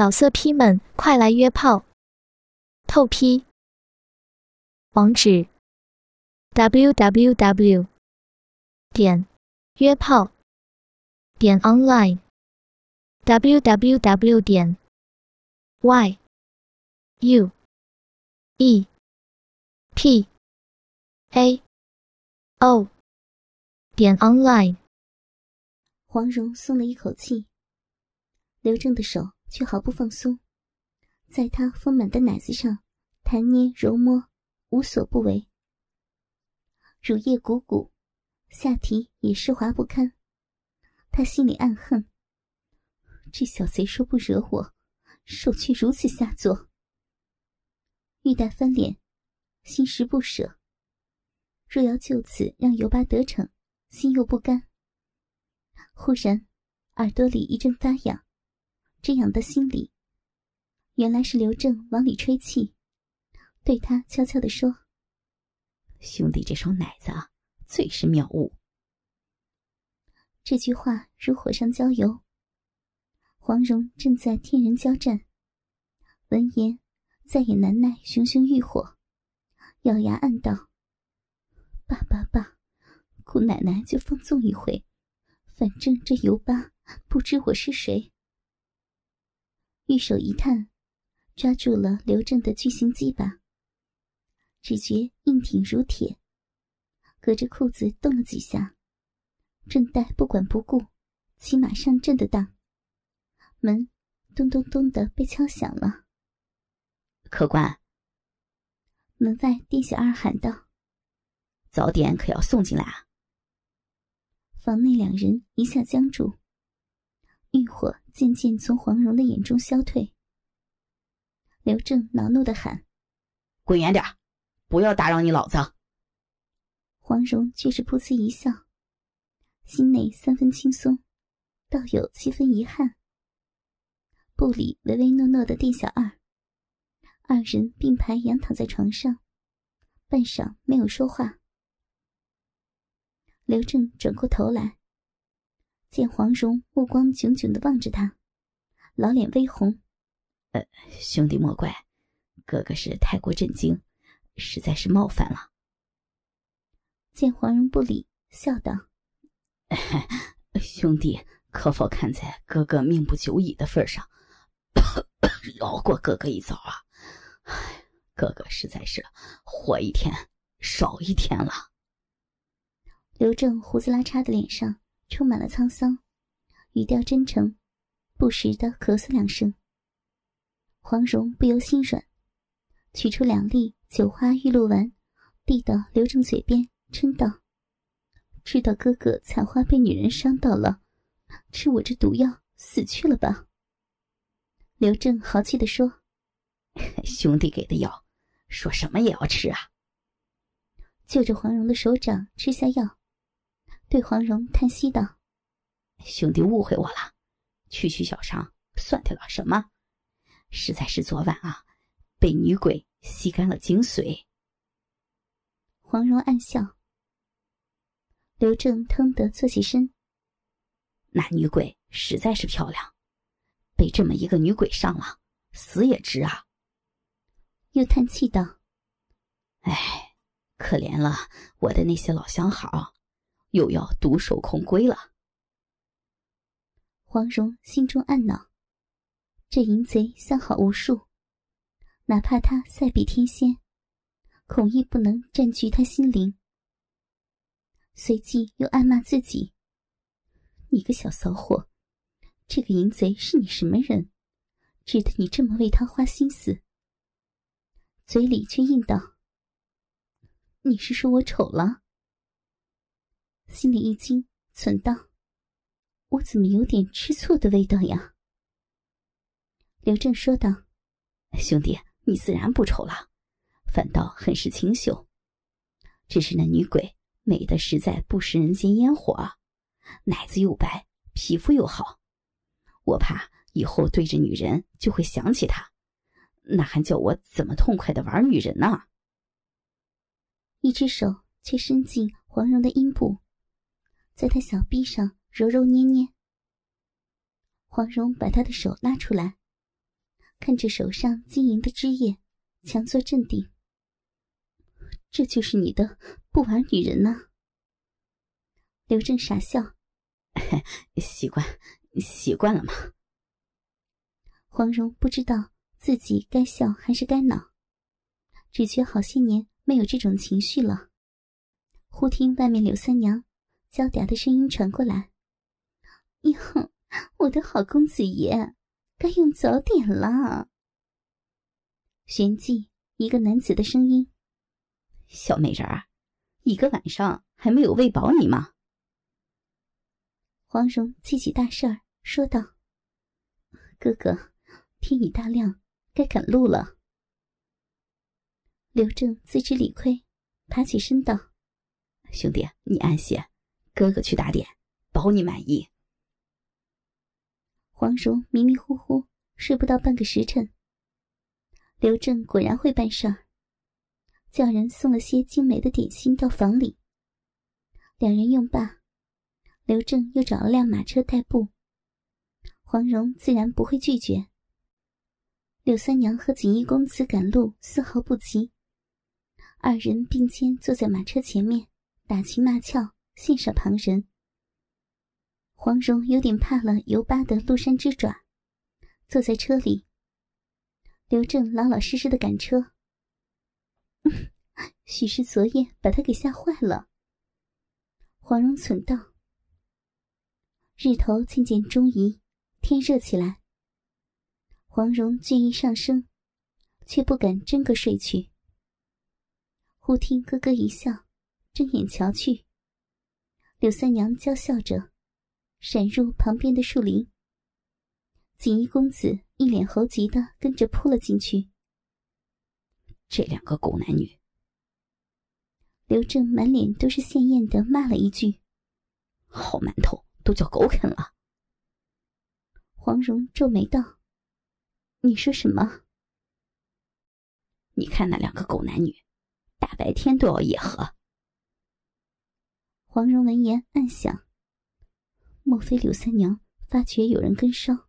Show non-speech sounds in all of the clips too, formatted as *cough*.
老色批们，快来约炮！透批。网址：w w w 点约炮点 online w w w 点 y u e p a o 点 online。黄蓉松了一口气，刘正的手。却毫不放松，在他丰满的奶子上弹捏揉摸，无所不为。乳液鼓鼓，下体也湿滑不堪。他心里暗恨：这小贼说不惹我，手却如此下作。欲待翻脸，心实不舍。若要就此让尤巴得逞，心又不甘。忽然，耳朵里一阵发痒。这样的心理，原来是刘正往里吹气，对他悄悄地说：“兄弟，这双奶子啊，最是妙物。”这句话如火上浇油。黄蓉正在天人交战，闻言再也难耐熊熊欲火，咬牙暗道：“罢罢罢，姑奶奶就放纵一回，反正这尤巴不知我是谁。”玉手一探，抓住了刘正的巨型鸡巴，只觉硬挺如铁，隔着裤子动了几下，正待不管不顾，骑马上阵的当，门咚咚咚的被敲响了。客官，门外店小二喊道：“早点可要送进来啊！”房内两人一下僵住。欲火渐渐从黄蓉的眼中消退，刘正恼怒的喊：“滚远点不要打扰你老子！”黄蓉却是噗呲一笑，心内三分轻松，倒有七分遗憾。不理唯唯诺诺的店小二，二人并排仰躺在床上，半晌没有说话。刘正转过头来。见黄蓉目光炯炯的望着他，老脸微红。呃，兄弟莫怪，哥哥是太过震惊，实在是冒犯了。见黄蓉不理，笑道：“兄弟可否看在哥哥命不久矣的份上，*coughs* 饶过哥哥一遭啊？唉，哥哥实在是活一天少一天了。”刘正胡子拉碴的脸上。充满了沧桑，语调真诚，不时的咳嗽两声。黄蓉不由心软，取出两粒酒花玉露丸，递到刘正嘴边，嗔道：“知道哥哥采花被女人伤到了，吃我这毒药死去了吧？”刘正豪气地说：“ *laughs* 兄弟给的药，说什么也要吃啊！”就着黄蓉的手掌吃下药。对黄蓉叹息道：“兄弟误会我了，区区小伤算得了什么？实在是昨晚啊，被女鬼吸干了精髓。”黄蓉暗笑。刘正腾得坐起身。那女鬼实在是漂亮，被这么一个女鬼上了，死也值啊！又叹气道：“哎，可怜了我的那些老相好。”又要独守空闺了。黄蓉心中暗恼：这淫贼相好无数，哪怕他赛比天仙，恐亦不能占据他心灵。随即又暗骂自己：“你个小骚货，这个淫贼是你什么人，值得你这么为他花心思？”嘴里却应道：“你是说我丑了？”心里一惊，存道：“我怎么有点吃醋的味道呀？”刘正说道：“兄弟，你自然不丑了，反倒很是清秀。只是那女鬼美的实在不食人间烟火，奶子又白，皮肤又好，我怕以后对着女人就会想起她，那还叫我怎么痛快的玩女人呢？”一只手却伸进黄蓉的阴部。在他小臂上揉揉捏捏，黄蓉把他的手拉出来，看着手上晶莹的汁液，强作镇定。这就是你的不玩女人呢？刘正傻笑，*laughs* 习惯，习惯了吗？黄蓉不知道自己该笑还是该恼，只觉好些年没有这种情绪了。忽听外面柳三娘娇嗲的声音传过来：“哟，我的好公子爷，该用早点了。”旋即，一个男子的声音：“小美人儿，一个晚上还没有喂饱你吗？”黄蓉记起大事儿，说道：“哥哥，天已大亮，该赶路了。”刘正自知理亏，爬起身道。兄弟，你安歇，哥哥去打点，保你满意。黄蓉迷迷糊糊睡不到半个时辰，刘正果然会办事儿，叫人送了些精美的点心到房里。两人用罢，刘正又找了辆马车代步，黄蓉自然不会拒绝。柳三娘和锦衣公子赶路丝毫不急，二人并肩坐在马车前面。打情骂俏，羡煞旁人。黄蓉有点怕了尤巴的鹿山之爪，坐在车里。刘正老老实实的赶车。*laughs* 许是昨夜把他给吓坏了。黄蓉忖道。日头渐渐中移，天热起来。黄蓉倦意上升，却不敢真个睡去。忽听咯咯一笑。睁眼瞧去，柳三娘娇笑着，闪入旁边的树林。锦衣公子一脸猴急的跟着扑了进去。这两个狗男女！刘正满脸都是鲜艳的骂了一句：“好馒头，都叫狗啃了。”黄蓉皱眉道：“你说什么？你看那两个狗男女，大白天都要野合。”黄蓉闻言暗想：“莫非柳三娘发觉有人跟梢，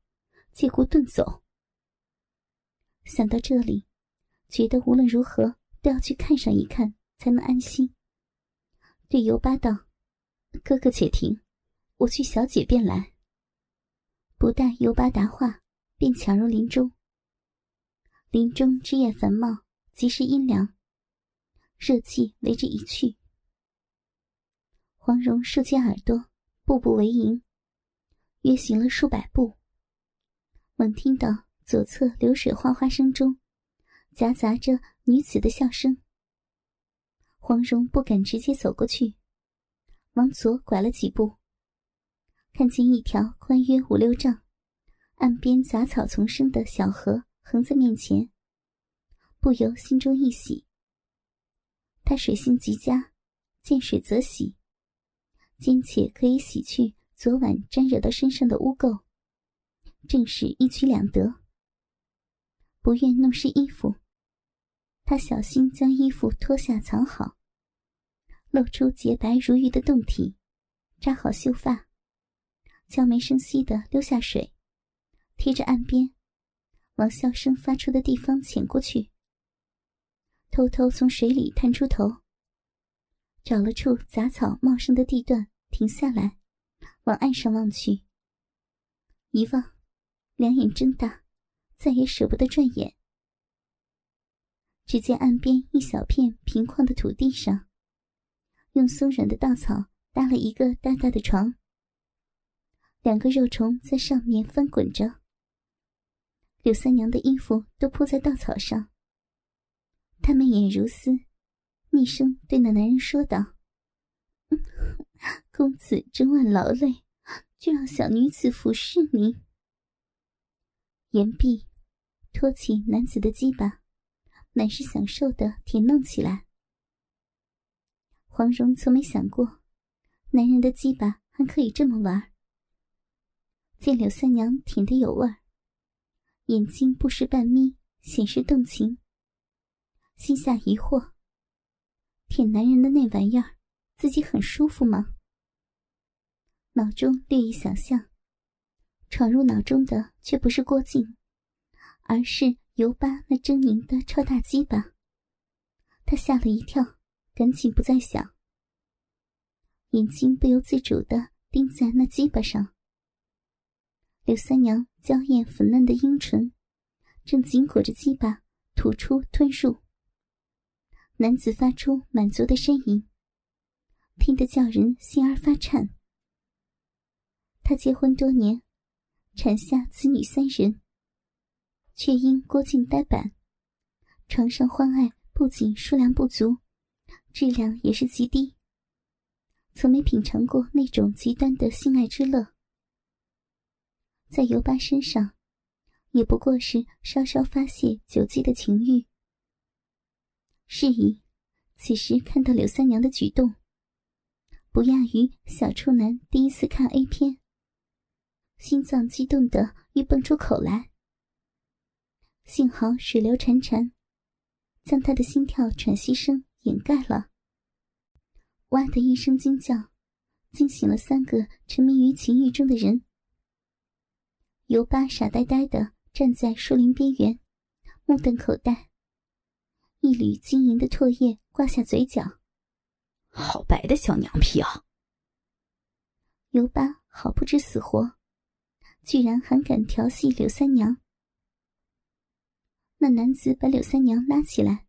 借故遁走？”想到这里，觉得无论如何都要去看上一看，才能安心。对尤巴道：“哥哥且停，我去小姐便来。”不待尤巴答话，便抢入林中。林中枝叶繁茂，极是阴凉，热气为之一去。黄蓉竖起耳朵，步步为营，约行了数百步。猛听到左侧流水哗哗声中，夹杂着女子的笑声。黄蓉不敢直接走过去，往左拐了几步，看见一条宽约五六丈、岸边杂草丛生的小河横在面前，不由心中一喜。他水性极佳，见水则喜。兼且可以洗去昨晚沾惹到身上的污垢，正是一举两得。不愿弄湿衣服，他小心将衣服脱下藏好，露出洁白如玉的胴体，扎好秀发，悄没声息地溜下水，贴着岸边，往笑声发出的地方潜过去，偷偷从水里探出头，找了处杂草茂盛的地段。停下来，往岸上望去。一望，两眼睁大，再也舍不得转眼。只见岸边一小片平旷的土地上，用松软的稻草搭了一个大大的床，两个肉虫在上面翻滚着。柳三娘的衣服都铺在稻草上。她媚眼如丝，厉声对那男人说道。公子整晚劳累，就让小女子服侍您。言毕，托起男子的鸡巴，满是享受的舔弄起来。黄蓉从没想过，男人的鸡巴还可以这么玩。见柳三娘舔得有味儿，眼睛不时半眯，显示动情。心下疑惑：舔男人的那玩意儿。自己很舒服吗？脑中略一想象，闯入脑中的却不是郭靖，而是尤巴那狰狞的超大鸡巴。他吓了一跳，赶紧不再想，眼睛不由自主的盯在那鸡巴上。柳三娘娇艳粉嫩的樱唇，正紧裹着鸡巴吐出吞入。男子发出满足的呻吟，听得叫人心儿发颤。他结婚多年，产下子女三人，却因郭靖呆板，床上欢爱不仅数量不足，质量也是极低。从没品尝过那种极端的性爱之乐。在尤巴身上，也不过是稍稍发泄酒气的情欲。是以，此时看到柳三娘的举动，不亚于小处男第一次看 A 片，心脏激动的欲蹦出口来。幸好水流潺潺，将他的心跳喘息声掩盖了。哇的一声惊叫，惊醒了三个沉迷于情欲中的人。尤巴傻呆呆的站在树林边缘，目瞪口呆。一缕晶莹的唾液挂下嘴角，好白的小娘皮啊！尤巴好不知死活，居然还敢调戏柳三娘。那男子把柳三娘拉起来，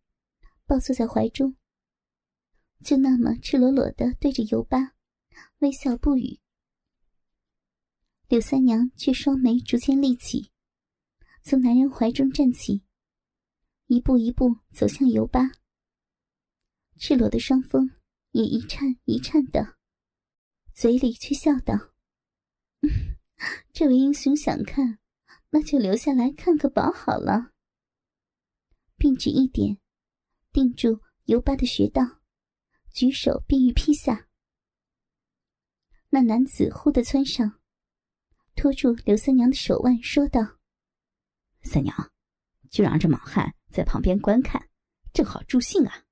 抱坐在怀中，就那么赤裸裸的对着尤巴，微笑不语。柳三娘却双眉逐渐立起，从男人怀中站起，一步一步走向尤巴。赤裸的双峰也一颤一颤的，嘴里却笑道：“这位英雄想看，那就留下来看个饱好了。”并指一点，定住尤巴的穴道，举手便于劈下。那男子忽地窜上。拖住刘三娘的手腕，说道：“三娘，就让这莽汉在旁边观看，正好助兴啊。”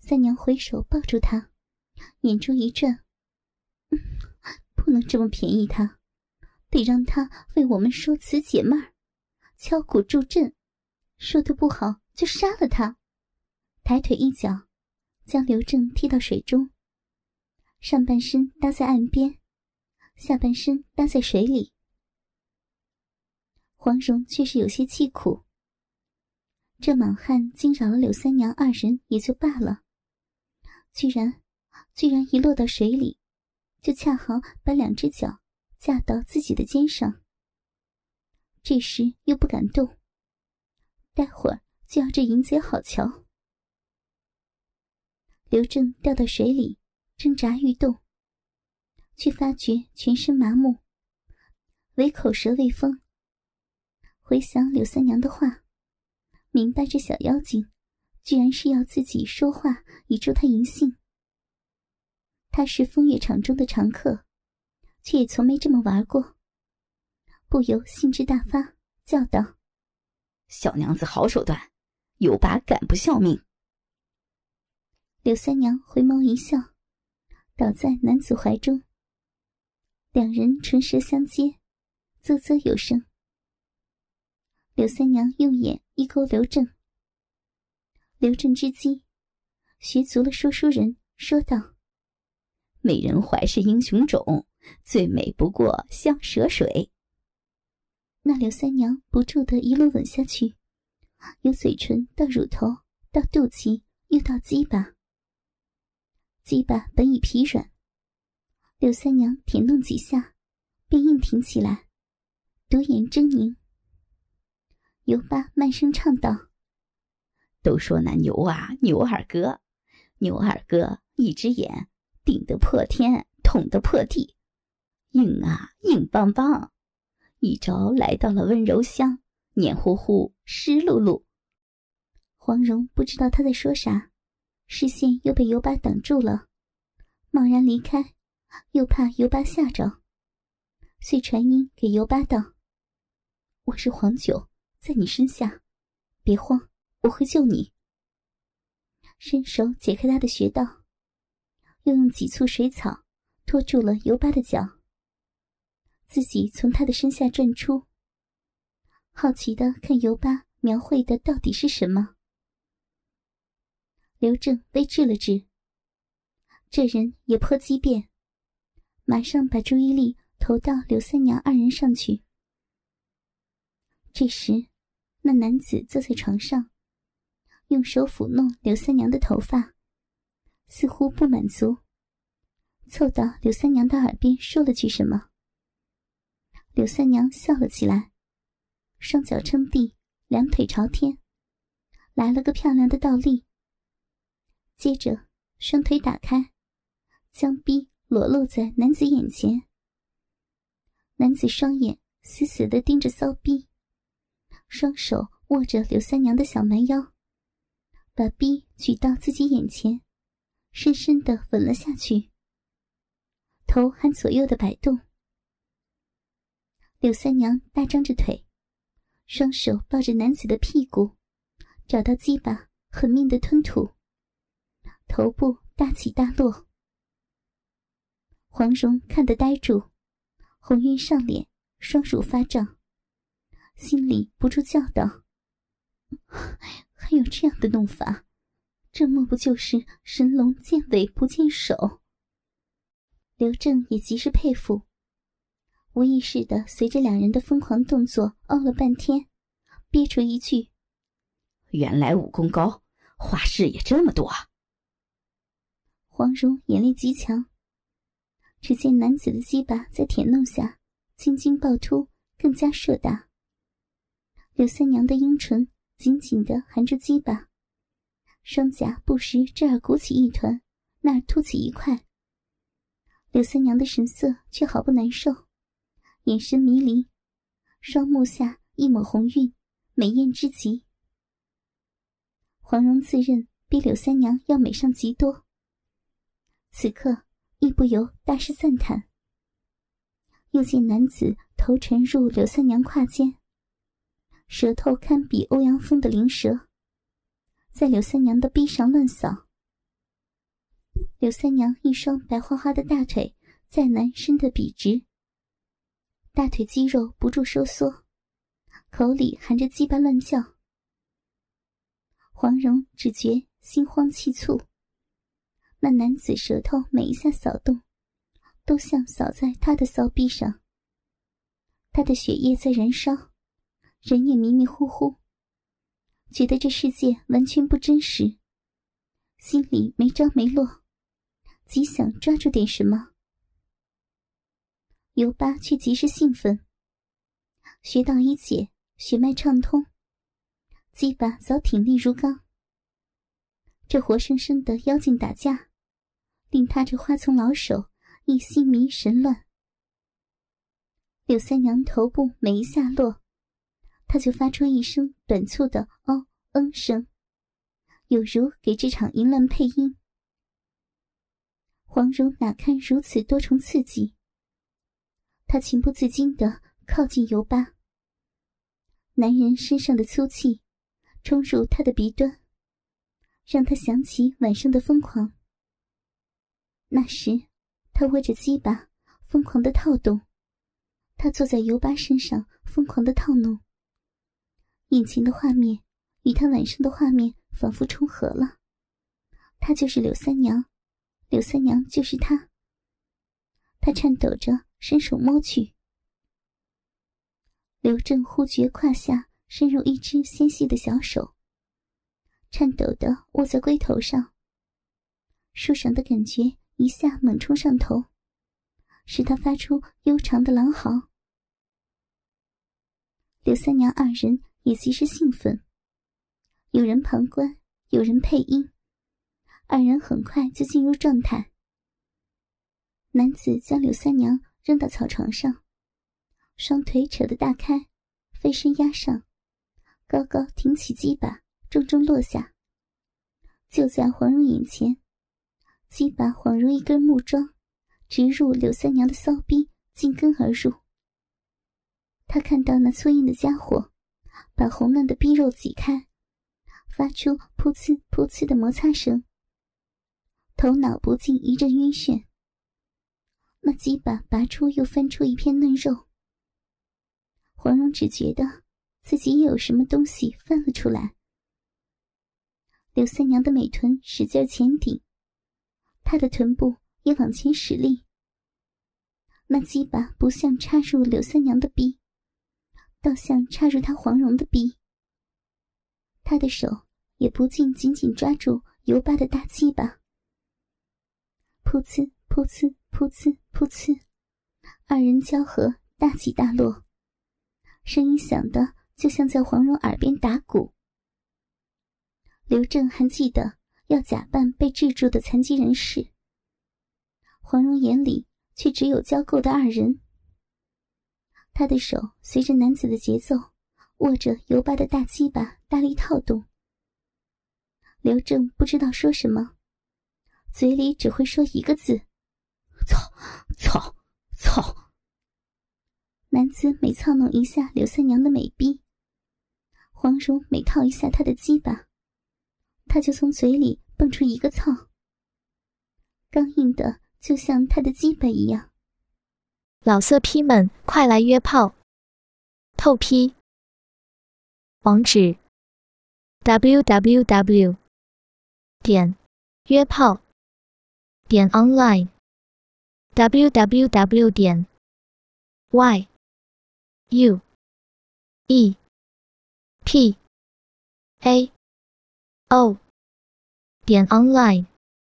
三娘回手抱住他，眼珠一转：“不能这么便宜他，得让他为我们说辞解闷儿，敲鼓助阵，说的不好就杀了他。”抬腿一脚，将刘正踢到水中，上半身搭在岸边。下半身搭在水里，黄蓉却是有些气苦。这莽汉惊扰了柳三娘二人也就罢了，居然，居然一落到水里，就恰好把两只脚架到自己的肩上。这时又不敢动，待会儿就要这淫贼好瞧。刘正掉到水里，挣扎欲动。却发觉全身麻木，唯口舌未封。回想柳三娘的话，明白这小妖精居然是要自己说话以助他淫兴。他是风月场中的常客，却也从没这么玩过，不由兴致大发，叫道：“小娘子好手段，有把敢不效命？”柳三娘回眸一笑，倒在男子怀中。两人唇舌相接，啧啧有声。柳三娘用眼一勾刘正，刘正之机，学足了说书人，说道：“美人怀是英雄种，最美不过香蛇水。”那刘三娘不住的一路吻下去，由嘴唇到乳头，到肚脐，又到鸡巴。鸡巴本已疲软。柳三娘舔弄几下，便硬挺起来，独眼狰狞。尤巴慢声唱道：“都说那牛啊，牛二哥，牛二哥一只眼顶得破天，捅得破地，硬啊硬邦邦，一招来到了温柔乡，黏糊糊，湿漉漉。”黄蓉不知道他在说啥，视线又被尤巴挡住了，贸然离开。又怕尤巴吓着，遂传音给尤巴道：“我是黄九，在你身下，别慌，我会救你。”伸手解开他的穴道，又用几簇水草托住了尤巴的脚，自己从他的身下转出。好奇的看尤巴描绘的到底是什么。刘正微滞了滞，这人也颇机变，马上把注意力投到刘三娘二人上去。这时，那男子坐在床上，用手抚弄刘三娘的头发，似乎不满足，凑到柳三娘的耳边说了句什么。柳三娘笑了起来，双脚撑地，两腿朝天，来了个漂亮的倒立。接着，双腿打开，将逼裸露在男子眼前。男子双眼死死的盯着骚逼，双手握着柳三娘的小蛮腰，把逼举到自己眼前，深深的吻了下去，头还左右的摆动。柳三娘大张着腿，双手抱着男子的屁股，找到鸡巴，狠命的吞吐，头部大起大落。黄蓉看得呆住，红晕上脸，双乳发胀，心里不住叫道：“ *laughs* 还有这样的弄法，这莫不就是神龙见尾不见首？”刘正也极是佩服。无意识的随着两人的疯狂动作哦了半天，憋出一句：“原来武功高，花式也这么多！”黄蓉眼力极强，只见男子的鸡巴在舔弄下青筋暴突，更加硕大。柳三娘的阴唇紧紧的含住鸡巴，双颊不时这儿鼓起一团，那儿凸起一块。柳三娘的神色却毫不难受。眼神迷离，双目下一抹红晕，美艳之极。黄蓉自认比柳三娘要美上极多，此刻亦不由大失赞叹。又见男子头沉入柳三娘胯间，舌头堪比欧阳锋的灵蛇，在柳三娘的臂上乱扫。柳三娘一双白花花的大腿再难伸得笔直。大腿肌肉不住收缩，口里含着鸡巴乱叫。黄蓉只觉心慌气促。那男子舌头每一下扫动，都像扫在他的骚逼上。他的血液在燃烧，人也迷迷糊糊，觉得这世界完全不真实，心里没着没落，极想抓住点什么。尤巴却极是兴奋，穴道一解，血脉畅通，鸡巴早挺立如钢。这活生生的妖精打架，令他这花丛老手一心迷神乱。柳三娘头部每一下落，他就发出一声短促的“哦嗯”声，有如给这场淫乱配音。黄蓉哪堪如此多重刺激？他情不自禁的靠近尤巴，男人身上的粗气冲入他的鼻端，让他想起晚上的疯狂。那时，他握着鸡巴，疯狂的套动；他坐在尤巴身上，疯狂的套弄。眼前的画面与他晚上的画面仿佛重合了，他就是柳三娘，柳三娘就是他。他颤抖着。伸手摸去，刘正忽觉胯下伸入一只纤细的小手，颤抖的握在龟头上。舒爽的感觉一下猛冲上头，使他发出悠长的狼嚎。刘三娘二人也极是兴奋，有人旁观，有人配音，二人很快就进入状态。男子将柳三娘。扔到草床上，双腿扯得大开，飞身压上，高高挺起鸡巴，重重落下。就在黄蓉眼前，鸡巴恍如一根木桩，直入柳三娘的骚逼，进根而入。他看到那粗硬的家伙，把红嫩的逼肉挤开，发出噗呲噗呲的摩擦声，头脑不禁一阵晕眩。那鸡巴拔出，又翻出一片嫩肉。黄蓉只觉得自己也有什么东西翻了出来。刘三娘的美臀使劲前顶，她的臀部也往前使力。那鸡巴不像插入刘三娘的臂，倒像插入他黄蓉的臂。他的手也不禁紧紧抓住油巴的大鸡巴，噗呲噗呲噗呲噗呲，二人交合，大起大落，声音响的就像在黄蓉耳边打鼓。刘正还记得要假扮被制住的残疾人士，黄蓉眼里。却只有交媾的二人。他的手随着男子的节奏，握着油巴的大鸡巴，大力套动。刘正不知道说什么，嘴里只会说一个字：“操，操，操。”男子每操弄一下刘三娘的美臂，黄蓉每套一下他的鸡巴，他就从嘴里蹦出一个“操”，刚硬的。就像他的基本一样，老色批们快来约炮！透批。网址：w w w. 点约炮点 online w w w. 点 y u e p a o 点 online。